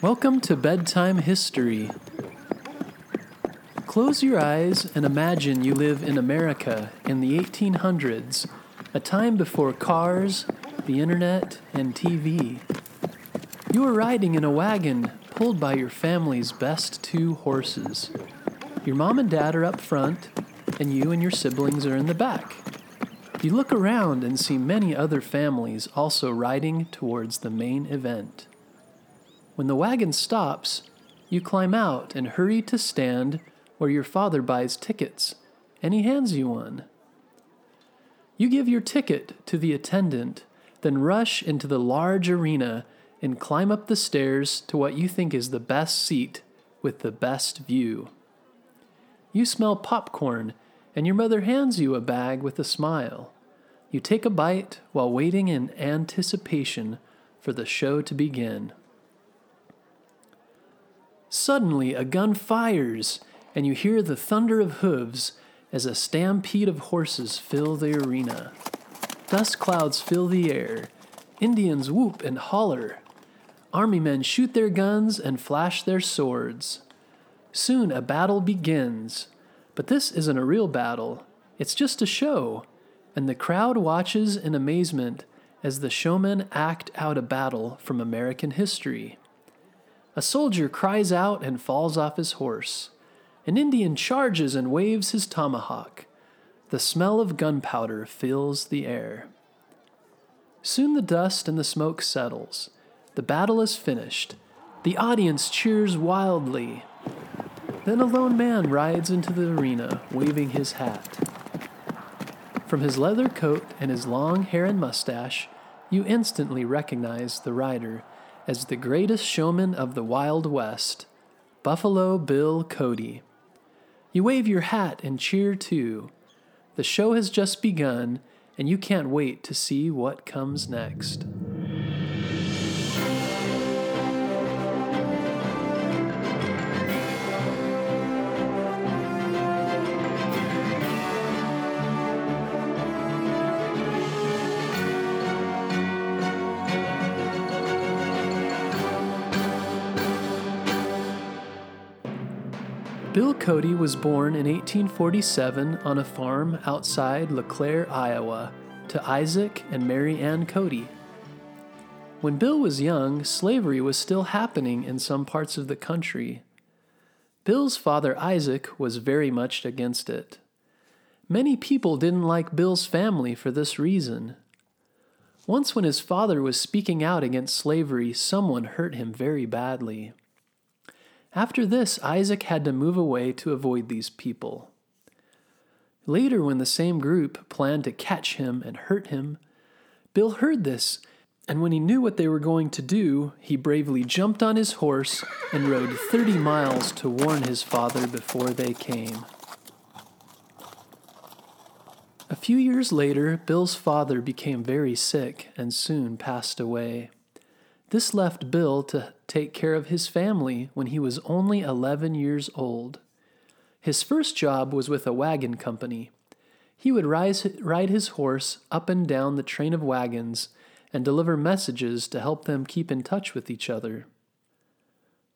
Welcome to Bedtime History. Close your eyes and imagine you live in America in the 1800s, a time before cars, the internet, and TV. You are riding in a wagon pulled by your family's best two horses. Your mom and dad are up front, and you and your siblings are in the back. You look around and see many other families also riding towards the main event. When the wagon stops, you climb out and hurry to stand where your father buys tickets, and he hands you one. You give your ticket to the attendant, then rush into the large arena and climb up the stairs to what you think is the best seat with the best view. You smell popcorn, and your mother hands you a bag with a smile. You take a bite while waiting in anticipation for the show to begin. Suddenly, a gun fires, and you hear the thunder of hooves as a stampede of horses fill the arena. Dust clouds fill the air. Indians whoop and holler. Army men shoot their guns and flash their swords. Soon a battle begins. But this isn't a real battle, it's just a show, and the crowd watches in amazement as the showmen act out a battle from American history. A soldier cries out and falls off his horse. An Indian charges and waves his tomahawk. The smell of gunpowder fills the air. Soon the dust and the smoke settles. The battle is finished. The audience cheers wildly. Then a lone man rides into the arena, waving his hat. From his leather coat and his long hair and mustache, you instantly recognize the rider as the greatest showman of the Wild West, Buffalo Bill Cody. You wave your hat and cheer too. The show has just begun, and you can't wait to see what comes next. Cody was born in 1847 on a farm outside LeClaire, Iowa, to Isaac and Mary Ann Cody. When Bill was young, slavery was still happening in some parts of the country. Bill's father Isaac was very much against it. Many people didn't like Bill's family for this reason. Once, when his father was speaking out against slavery, someone hurt him very badly. After this, Isaac had to move away to avoid these people. Later, when the same group planned to catch him and hurt him, Bill heard this, and when he knew what they were going to do, he bravely jumped on his horse and rode 30 miles to warn his father before they came. A few years later, Bill's father became very sick and soon passed away. This left Bill to take care of his family when he was only 11 years old. His first job was with a wagon company. He would rise, ride his horse up and down the train of wagons and deliver messages to help them keep in touch with each other.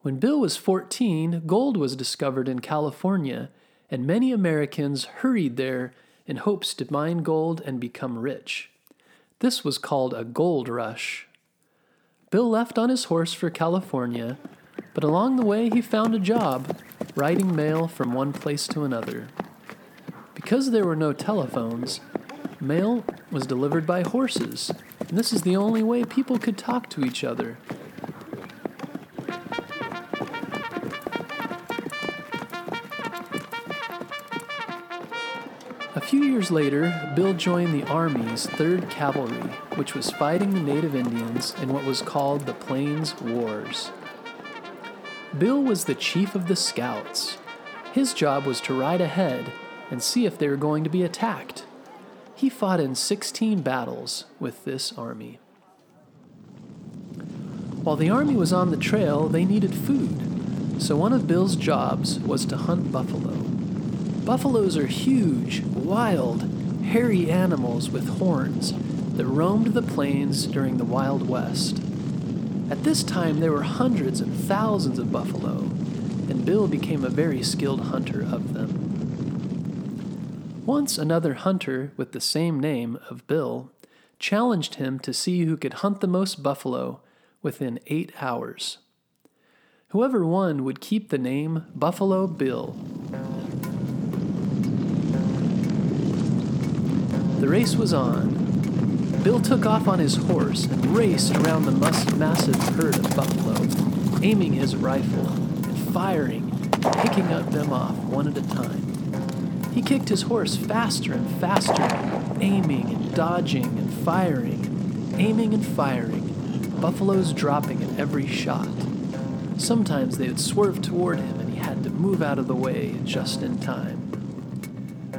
When Bill was 14, gold was discovered in California, and many Americans hurried there in hopes to mine gold and become rich. This was called a gold rush. Bill left on his horse for California, but along the way he found a job riding mail from one place to another. Because there were no telephones, mail was delivered by horses, and this is the only way people could talk to each other. Years later, Bill joined the Army's 3rd Cavalry, which was fighting the Native Indians in what was called the Plains Wars. Bill was the chief of the Scouts. His job was to ride ahead and see if they were going to be attacked. He fought in 16 battles with this army. While the army was on the trail, they needed food, so one of Bill's jobs was to hunt buffalo. Buffaloes are huge, wild, hairy animals with horns that roamed the plains during the Wild West. At this time, there were hundreds and thousands of buffalo, and Bill became a very skilled hunter of them. Once another hunter with the same name of Bill challenged him to see who could hunt the most buffalo within eight hours. Whoever won would keep the name Buffalo Bill. The race was on. Bill took off on his horse and raced around the massive herd of buffalo, aiming his rifle and firing and picking up them off one at a time. He kicked his horse faster and faster, aiming and dodging and firing, aiming and firing, buffaloes dropping at every shot. Sometimes they would swerve toward him and he had to move out of the way just in time.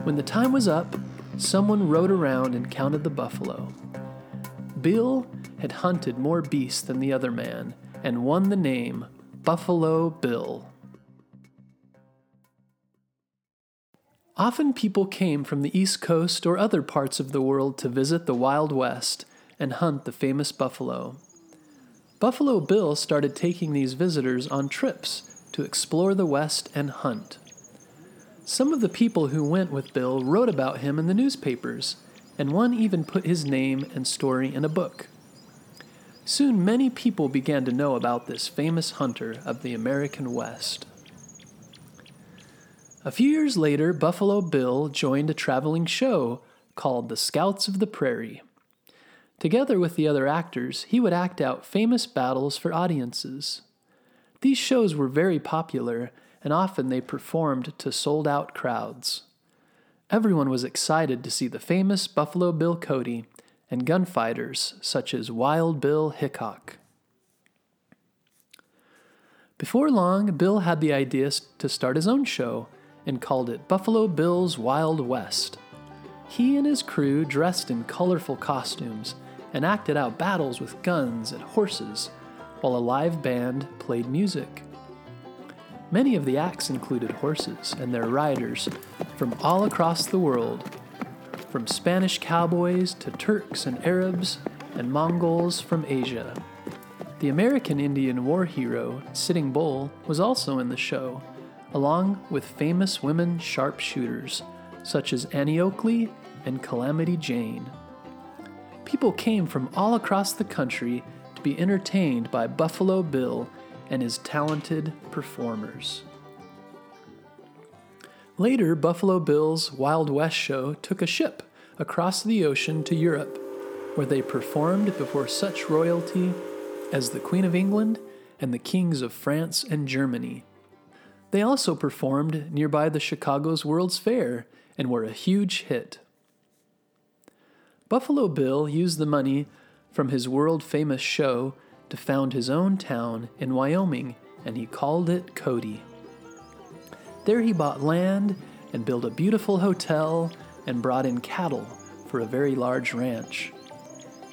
When the time was up, someone rode around and counted the buffalo. Bill had hunted more beasts than the other man and won the name Buffalo Bill. Often people came from the East Coast or other parts of the world to visit the Wild West and hunt the famous buffalo. Buffalo Bill started taking these visitors on trips to explore the West and hunt. Some of the people who went with Bill wrote about him in the newspapers, and one even put his name and story in a book. Soon many people began to know about this famous hunter of the American West. A few years later, Buffalo Bill joined a traveling show called The Scouts of the Prairie. Together with the other actors, he would act out famous battles for audiences. These shows were very popular, and often they performed to sold out crowds. Everyone was excited to see the famous Buffalo Bill Cody and gunfighters such as Wild Bill Hickok. Before long, Bill had the idea to start his own show and called it Buffalo Bill's Wild West. He and his crew dressed in colorful costumes and acted out battles with guns and horses, while a live band played music. Many of the acts included horses and their riders from all across the world, from Spanish cowboys to Turks and Arabs and Mongols from Asia. The American Indian war hero, Sitting Bull, was also in the show, along with famous women sharpshooters such as Annie Oakley and Calamity Jane people came from all across the country to be entertained by Buffalo Bill and his talented performers. Later, Buffalo Bill's Wild West show took a ship across the ocean to Europe, where they performed before such royalty as the Queen of England and the kings of France and Germany. They also performed nearby the Chicago's World's Fair and were a huge hit. Buffalo Bill used the money from his world famous show to found his own town in Wyoming, and he called it Cody. There he bought land and built a beautiful hotel and brought in cattle for a very large ranch.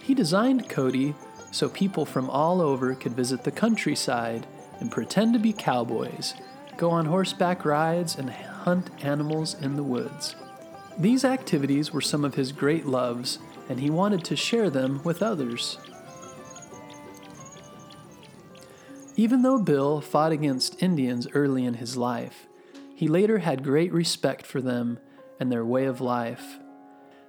He designed Cody so people from all over could visit the countryside and pretend to be cowboys, go on horseback rides, and hunt animals in the woods. These activities were some of his great loves, and he wanted to share them with others. Even though Bill fought against Indians early in his life, he later had great respect for them and their way of life.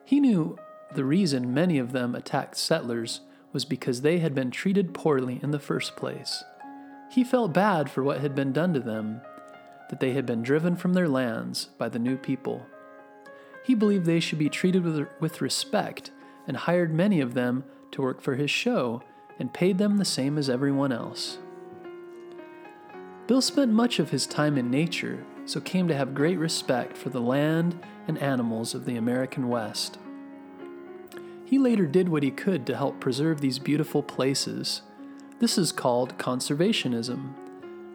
He knew the reason many of them attacked settlers was because they had been treated poorly in the first place. He felt bad for what had been done to them, that they had been driven from their lands by the new people. He believed they should be treated with, with respect and hired many of them to work for his show and paid them the same as everyone else. Bill spent much of his time in nature, so came to have great respect for the land and animals of the American West. He later did what he could to help preserve these beautiful places. This is called conservationism.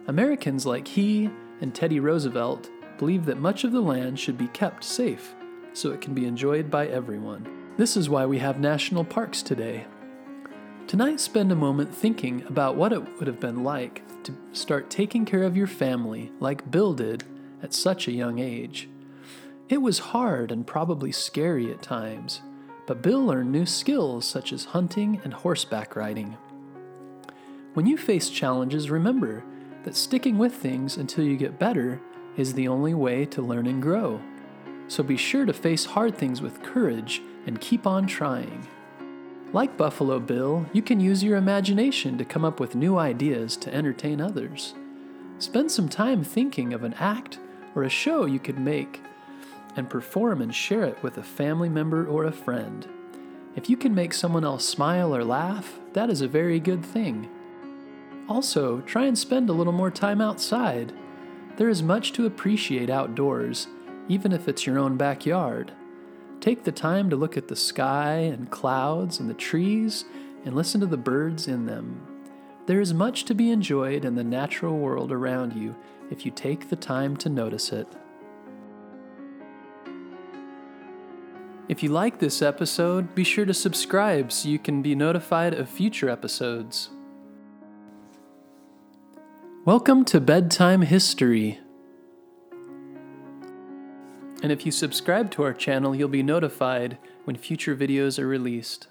Americans like he and Teddy Roosevelt believe that much of the land should be kept safe so it can be enjoyed by everyone. This is why we have national parks today. Tonight, spend a moment thinking about what it would have been like to start taking care of your family like Bill did at such a young age. It was hard and probably scary at times, but Bill learned new skills such as hunting and horseback riding. When you face challenges, remember that sticking with things until you get better is the only way to learn and grow. So be sure to face hard things with courage and keep on trying. Like Buffalo Bill, you can use your imagination to come up with new ideas to entertain others. Spend some time thinking of an act or a show you could make and perform and share it with a family member or a friend. If you can make someone else smile or laugh, that is a very good thing. Also, try and spend a little more time outside. There is much to appreciate outdoors, even if it's your own backyard. Take the time to look at the sky and clouds and the trees and listen to the birds in them. There is much to be enjoyed in the natural world around you if you take the time to notice it. If you like this episode, be sure to subscribe so you can be notified of future episodes. Welcome to Bedtime History. And if you subscribe to our channel, you'll be notified when future videos are released.